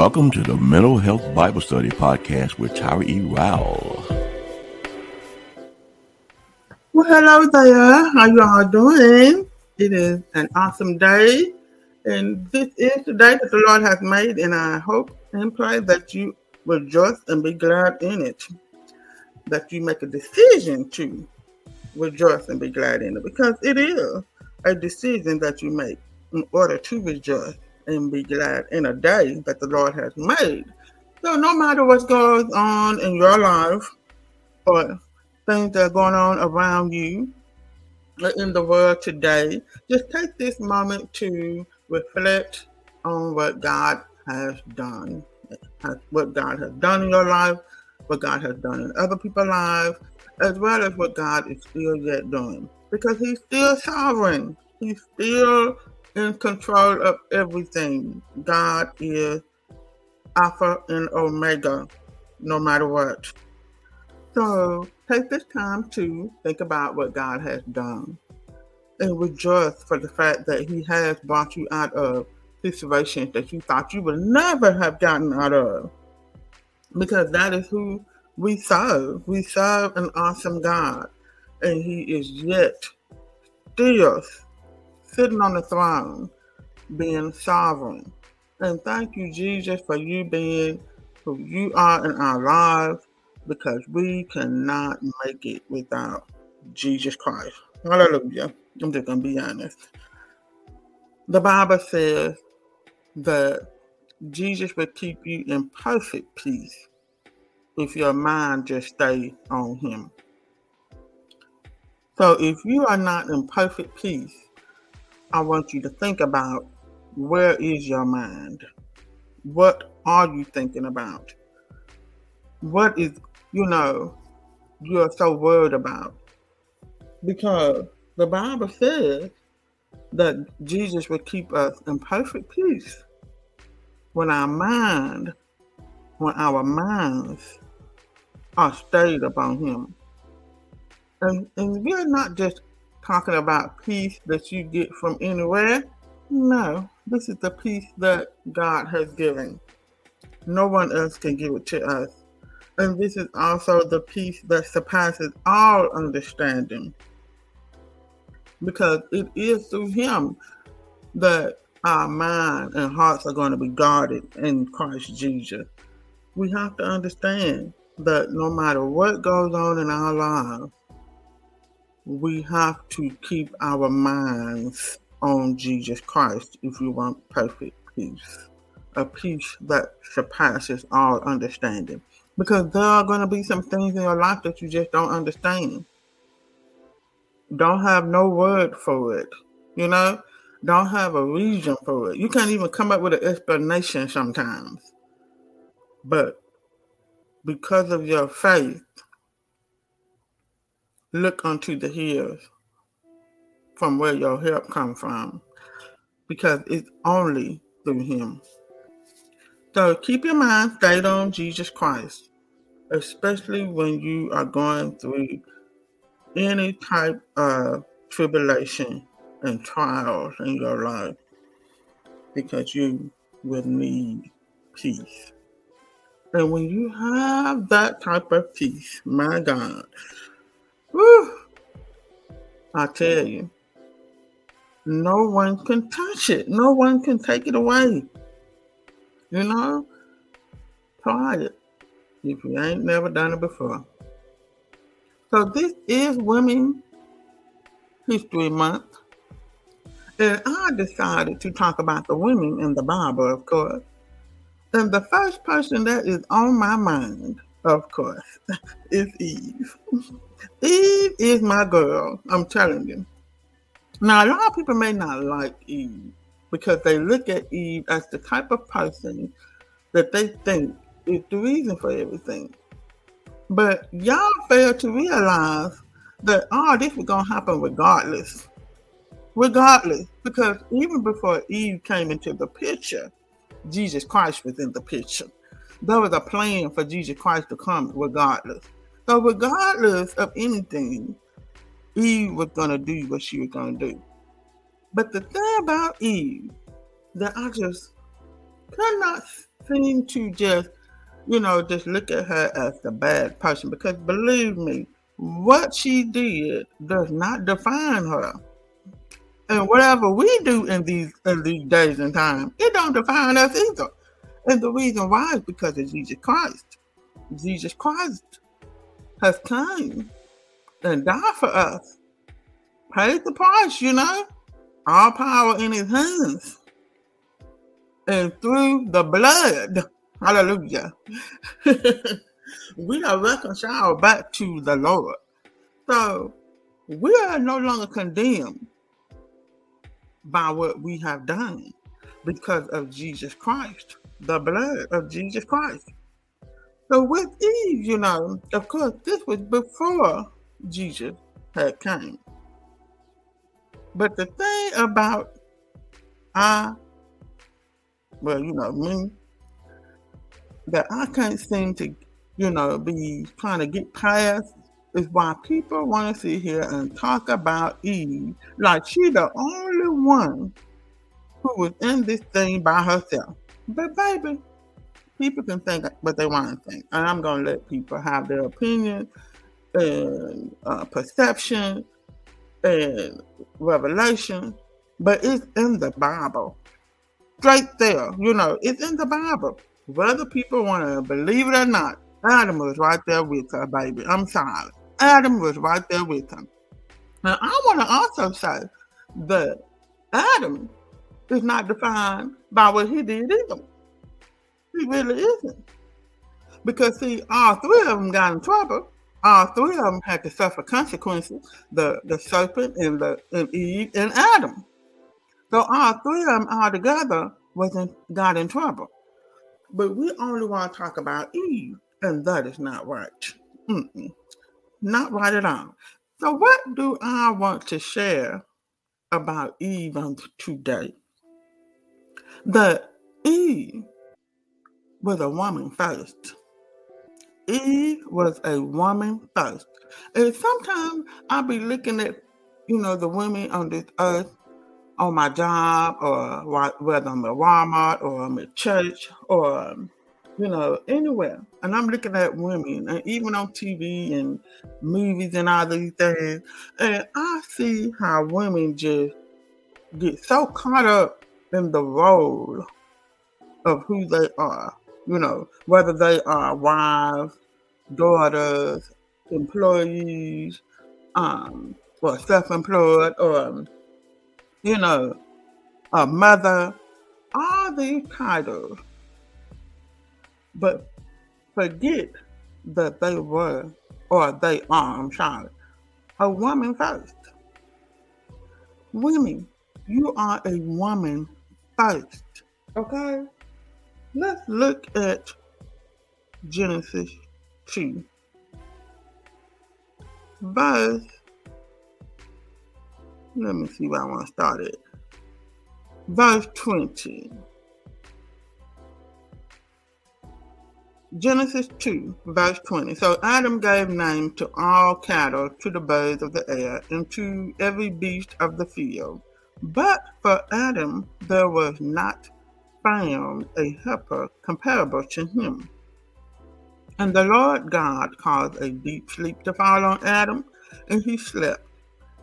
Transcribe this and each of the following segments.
Welcome to the Mental Health Bible Study Podcast with Tyra E. Rowell. Well, hello there. How you all doing? It is an awesome day, and this is the day that the Lord has made, and I hope and pray that you rejoice and be glad in it. That you make a decision to rejoice and be glad in it, because it is a decision that you make in order to rejoice and be glad in a day that the Lord has made. So, no matter what goes on in your life or things that are going on around you in the world today, just take this moment to reflect on what God has done, what God has done in your life, what God has done in other people's lives, as well as what God is still yet doing. Because He's still sovereign. He's still in control of everything. God is Alpha and Omega, no matter what. So take this time to think about what God has done and rejoice for the fact that He has brought you out of situations that you thought you would never have gotten out of. Because that is who we serve. We serve an awesome God, and He is yet still sitting on the throne, being sovereign. And thank you, Jesus, for you being who you are in our lives because we cannot make it without Jesus Christ. Hallelujah. I'm just going to be honest. The Bible says that Jesus will keep you in perfect peace if your mind just stays on Him. So if you are not in perfect peace, I want you to think about where is your mind? What are you thinking about? What is, you know, you're so worried about? Because the Bible says that Jesus would keep us in perfect peace when our mind, when our minds are stayed upon Him. And, and we're not just talking about peace that you get from anywhere. No, this is the peace that God has given. No one else can give it to us. And this is also the peace that surpasses all understanding. Because it is through Him that our mind and hearts are going to be guarded in Christ Jesus. We have to understand that no matter what goes on in our lives, we have to keep our minds on Jesus Christ if we want perfect peace, a peace that surpasses all understanding. Because there are going to be some things in your life that you just don't understand. Don't have no word for it, you know? Don't have a reason for it. You can't even come up with an explanation sometimes. But because of your faith, look unto the hills from where your help come from because it's only through him. So keep your mind stayed on jesus christ especially when you are going through any type of tribulation and trials in your life because you will need peace. And when you have that type of peace my god I tell you, no one can touch it. No one can take it away. You know? Try it if you ain't never done it before. So this is Women History Month. And I decided to talk about the women in the Bible, of course. And the first person that is on my mind, of course, is Eve. Eve is my girl. I'm telling you. Now, a lot of people may not like Eve because they look at Eve as the type of person that they think is the reason for everything. But y'all fail to realize that all oh, this was going to happen regardless. Regardless. Because even before Eve came into the picture, Jesus Christ was in the picture. There was a plan for Jesus Christ to come regardless. So regardless of anything, Eve was gonna do what she was gonna do. But the thing about Eve that I just could not seem to just, you know, just look at her as the bad person. Because believe me, what she did does not define her. And whatever we do in these in these days and times, it don't define us either. And the reason why is because of Jesus Christ. Jesus Christ has come and died for us. Paid the price, you know. All power in his hands. And through the blood, hallelujah, we are reconciled back to the Lord. So we are no longer condemned by what we have done because of Jesus Christ, the blood of Jesus Christ. So with Eve, you know, of course, this was before Jesus had came. But the thing about I, well, you know, me, that I can't seem to, you know, be trying to get past is why people want to sit here and talk about Eve like she the only one who was in this thing by herself. But baby, people can think what they want to think, and I'm gonna let people have their opinion and uh, perception and revelation, but it's in the Bible, straight there. You know, it's in the Bible. Whether people want to believe it or not, Adam was right there with her, baby. I'm sorry. Adam was right there with him. Now, I want to also say that Adam is not defined by what he did either. He really isn't. Because, see, all three of them got in trouble. All three of them had to suffer consequences the, the serpent and, the, and Eve and Adam. So, all three of them all together wasn't got in trouble. But we only want to talk about Eve, and that is not right. Mm-mm. Not right at all. So, what do I want to share about Eve today? That Eve was a woman first. Eve was a woman first. And sometimes I'll be looking at, you know, the women on this earth on my job or whether I'm at Walmart or I'm at church or you know, anywhere. And I'm looking at women, and even on TV and movies and all these things, and I see how women just get so caught up in the role of who they are. You know, whether they are wives, daughters, employees, um, or self-employed, or you know, a mother. All these titles but forget that they were or they are, I'm sorry, a woman first. Women, you are a woman first. Okay? Let's look at Genesis 2. Verse, let me see where I want to start it. Verse 20. Genesis 2, verse 20. So Adam gave name to all cattle, to the birds of the air, and to every beast of the field. But for Adam there was not found a helper comparable to him. And the Lord God caused a deep sleep to fall on Adam, and he slept.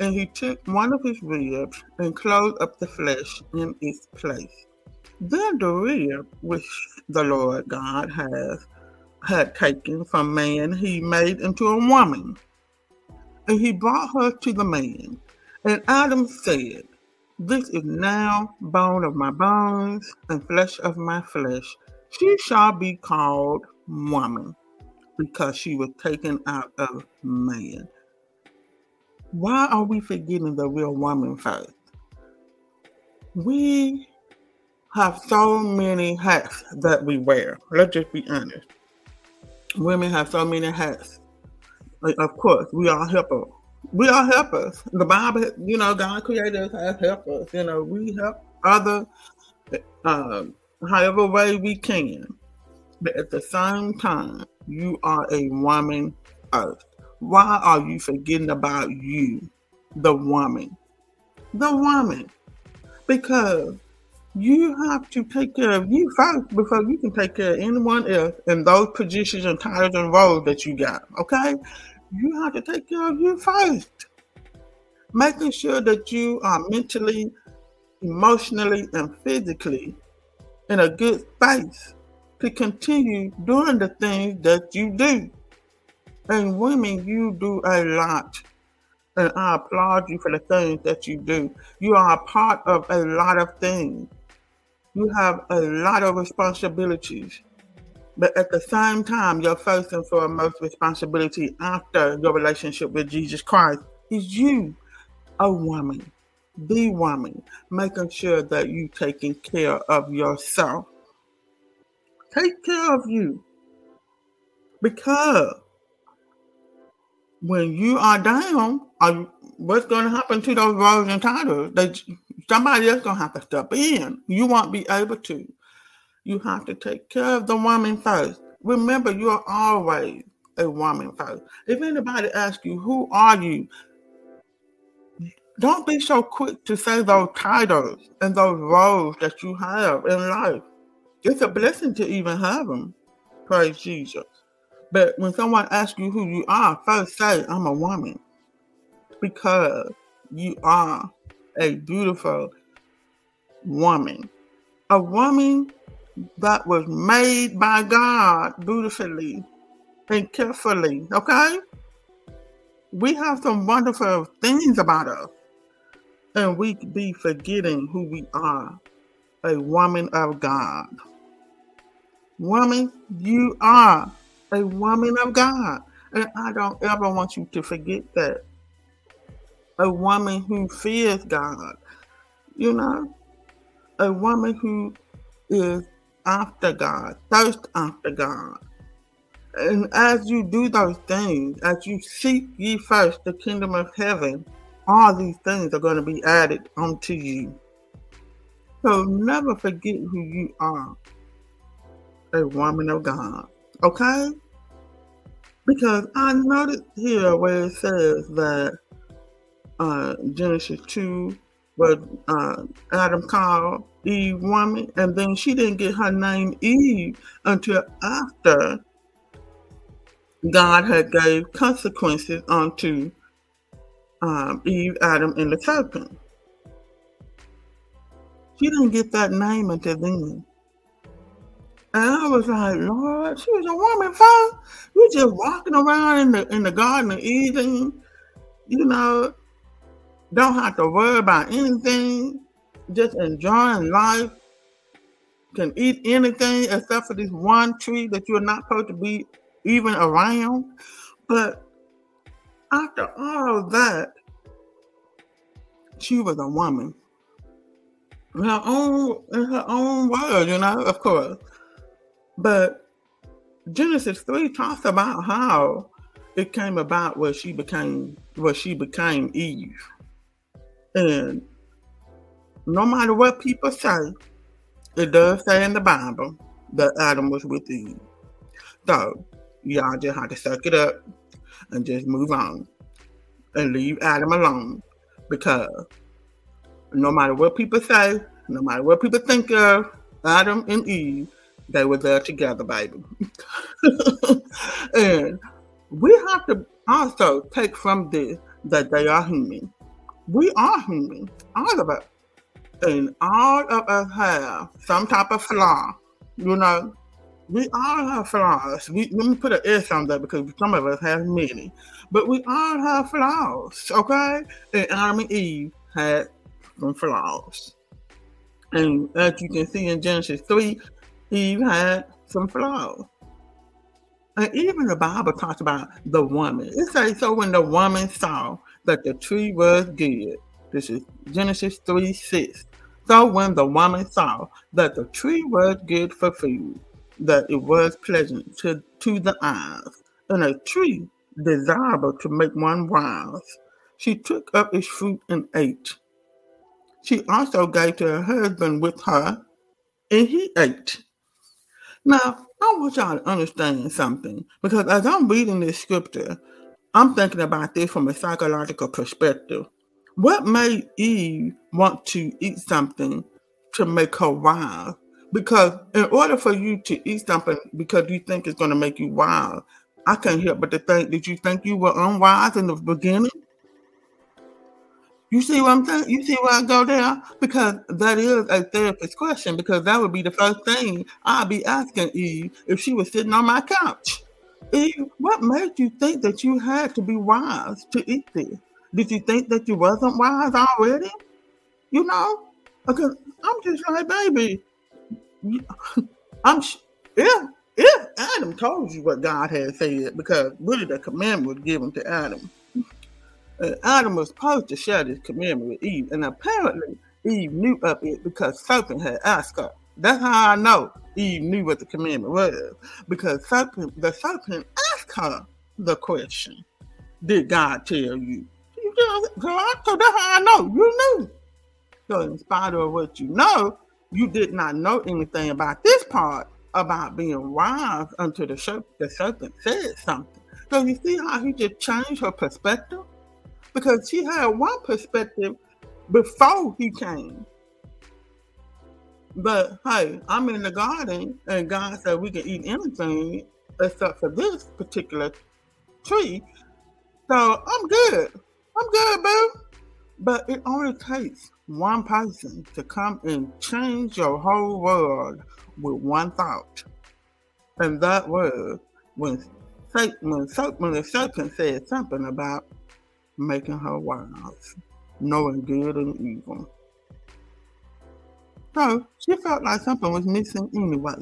And he took one of his ribs and closed up the flesh in its place. Then the rib which the Lord God has had taken from man, he made into a woman. And he brought her to the man. And Adam said, This is now bone of my bones and flesh of my flesh. She shall be called woman because she was taken out of man. Why are we forgetting the real woman first? We have so many hats that we wear. Let's just be honest women have so many hats. Of course, we are helpers. We are helpers. The Bible, you know, God created us as helpers. You know, we help other uh, however way we can. But at the same time, you are a woman first. Why are you forgetting about you, the woman? The woman. Because you have to take care of you first before you can take care of anyone else in those positions and titles and roles that you got. Okay? You have to take care of you first. Making sure that you are mentally, emotionally, and physically in a good space to continue doing the things that you do. And women, you do a lot. And I applaud you for the things that you do. You are a part of a lot of things you have a lot of responsibilities. But at the same time, your first and foremost responsibility after your relationship with Jesus Christ is you, a woman, the woman, making sure that you taking care of yourself. Take care of you. Because when you are down, are, what's going to happen to those roles and titles? That somebody else gonna have to step in. You won't be able to. You have to take care of the woman first. Remember, you are always a woman first. If anybody asks you, who are you? Don't be so quick to say those titles and those roles that you have in life. It's a blessing to even have them. Praise Jesus. But when someone asks you who you are, first say, I'm a woman. Because you are a beautiful woman. A woman that was made by God beautifully and carefully. Okay? We have some wonderful things about us. And we be forgetting who we are. A woman of God. Woman, you are a woman of God. And I don't ever want you to forget that a woman who fears God, you know, a woman who is after God, thirst after God. And as you do those things, as you seek ye first the kingdom of heaven, all these things are going to be added unto you. So never forget who you are a woman of God. Okay? Because I noticed here where it says that uh, Genesis 2, where uh, Adam called Eve woman, and then she didn't get her name Eve until after God had gave consequences unto um, Eve, Adam, and the serpent. She didn't get that name until then. And I was like, Lord, she was a woman, first. You just walking around in the in the Garden of Eden, you know, don't have to worry about anything, just enjoying life, can eat anything except for this one tree that you're not supposed to be even around. But after all of that, she was a woman. In her own in her own words, you know, of course. But Genesis 3 talks about how it came about where she became where she became Eve. And no matter what people say, it does say in the Bible that Adam was with Eve. So y'all just have to suck it up and just move on and leave Adam alone because no matter what people say, no matter what people think of Adam and Eve, they were there together, baby. and we have to also take from this that they are human we are human, all of us. And all of us have some type of flaw. You know, we all have flaws. We, let me put an S on that because some of us have many. But we all have flaws, okay? And Adam and Eve had some flaws. And as you can see in Genesis 3, Eve had some flaws. And even the Bible talks about the woman. It says, so when the woman saw that the tree was good. This is Genesis 3 6. So when the woman saw that the tree was good for food, that it was pleasant to, to the eyes, and a tree desirable to make one wise, she took up its fruit and ate. She also gave to her husband with her, and he ate. Now, I want y'all to understand something because as I'm reading this scripture, I'm thinking about this from a psychological perspective. What made Eve want to eat something to make her wild. Because in order for you to eat something because you think it's going to make you wild, I can't help but to think, did you think you were unwise in the beginning? You see what I'm saying? You see where I go there? Because that is a therapist question, because that would be the first thing I'd be asking Eve if she was sitting on my couch. Eve, what made you think that you had to be wise to eat this? Did you think that you wasn't wise already? You know? Because I'm just like, baby, I'm if if Adam told you what God had said, because really the commandment was given to Adam. Uh, Adam was supposed to share this commandment with Eve, and apparently Eve knew of it because serpent had asked her. That's how I know Eve knew what the commandment was, because serpent, the serpent asked her the question, "Did God tell you?" So that's how I know you knew. So, in spite of what you know, you did not know anything about this part about being wise until the, serpent, the serpent said something. So, you see how he just changed her perspective? Because she had one perspective before he came. But hey, I'm in the garden, and God said we can eat anything except for this particular tree. So I'm good. I'm good, boo. But it only takes one person to come and change your whole world with one thought. And that was when Satan, when, the serpent said something about making her wise, knowing good and evil. So she felt like something was missing anyway.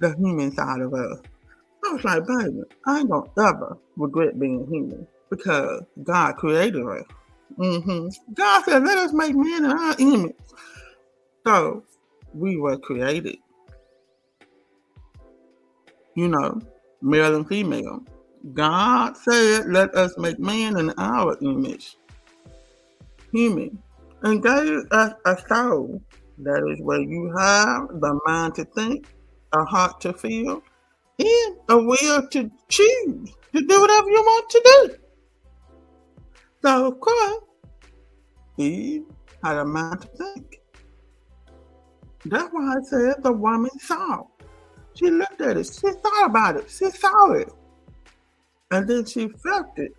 The human side of us. I was like, baby, I ain't gonna ever regret being human because God created us. Mm-hmm. God said, let us make man in our image. So we were created. You know, male and female. God said, let us make man in our image. Human. And gave us a soul. That is where you have the mind to think, a heart to feel, and a will to choose to do whatever you want to do. So, of course, he had a mind to think. That's why I said the woman saw. She looked at it. She thought about it. She saw it. And then she felt it.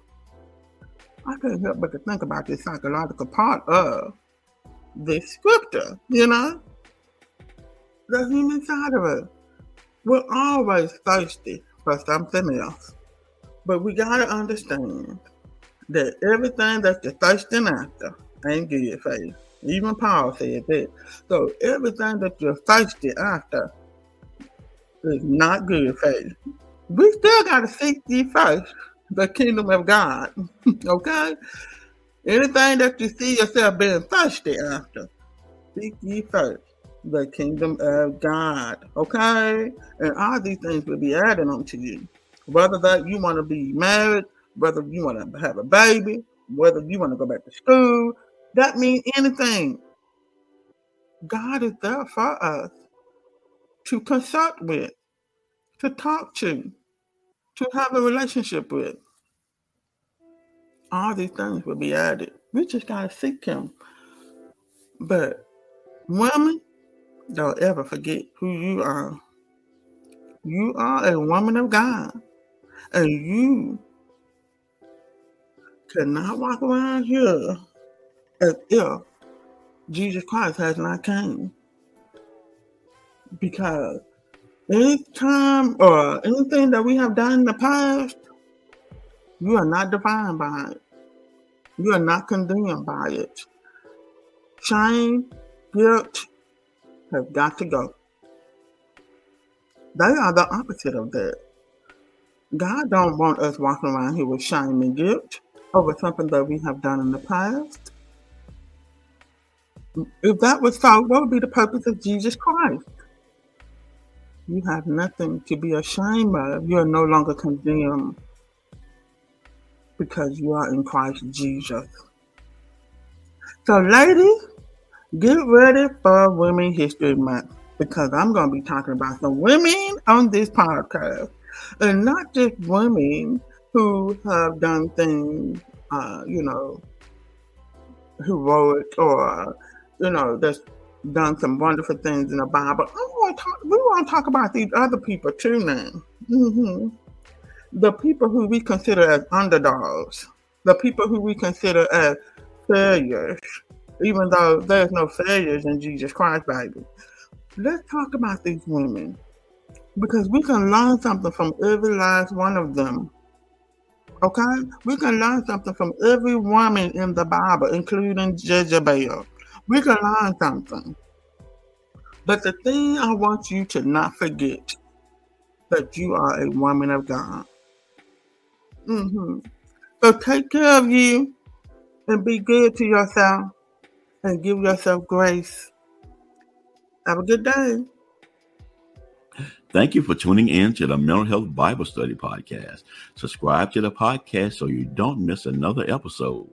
I couldn't help but to think about the psychological part of the scripture, you know? The human side of us. We're always thirsty for something else. But we gotta understand that everything that you're thirsting after ain't good for you. Even Paul said that. So everything that you're thirsty after is not good for you. We still gotta seek ye first the kingdom of God. okay? Anything that you see yourself being thirsty after, seek ye first the kingdom of God. Okay? And all these things will be added unto you. Whether that you want to be married, whether you want to have a baby, whether you want to go back to school, that means anything. God is there for us to consult with, to talk to, to have a relationship with. All these things will be added. We just got to seek Him. But women, don't ever forget who you are. You are a woman of God, and you cannot walk around here as if Jesus Christ has not came. Because any time or anything that we have done in the past, you are not defined by it. You are not condemned by it. Shame, guilt have got to go. They are the opposite of that. God don't want us walking around here with shame and guilt over something that we have done in the past. If that was so, what would be the purpose of Jesus Christ? You have nothing to be ashamed of. You are no longer condemned because you are in Christ Jesus. So, ladies, get ready for Women History Month because I'm going to be talking about some women on this podcast. And not just women who have done things, uh, you know, heroic or you know, that's done some wonderful things in the Bible. I want to talk, we want to talk about these other people too now. Mm-hmm. The people who we consider as underdogs, the people who we consider as failures, even though there's no failures in Jesus Christ, baby. Let's talk about these women because we can learn something from every last one of them. Okay? We can learn something from every woman in the Bible, including Jezebel. We can learn something. But the thing I want you to not forget that you are a woman of God. Mm-hmm. So take care of you and be good to yourself and give yourself grace. Have a good day. Thank you for tuning in to the Mental Health Bible Study Podcast. Subscribe to the podcast so you don't miss another episode.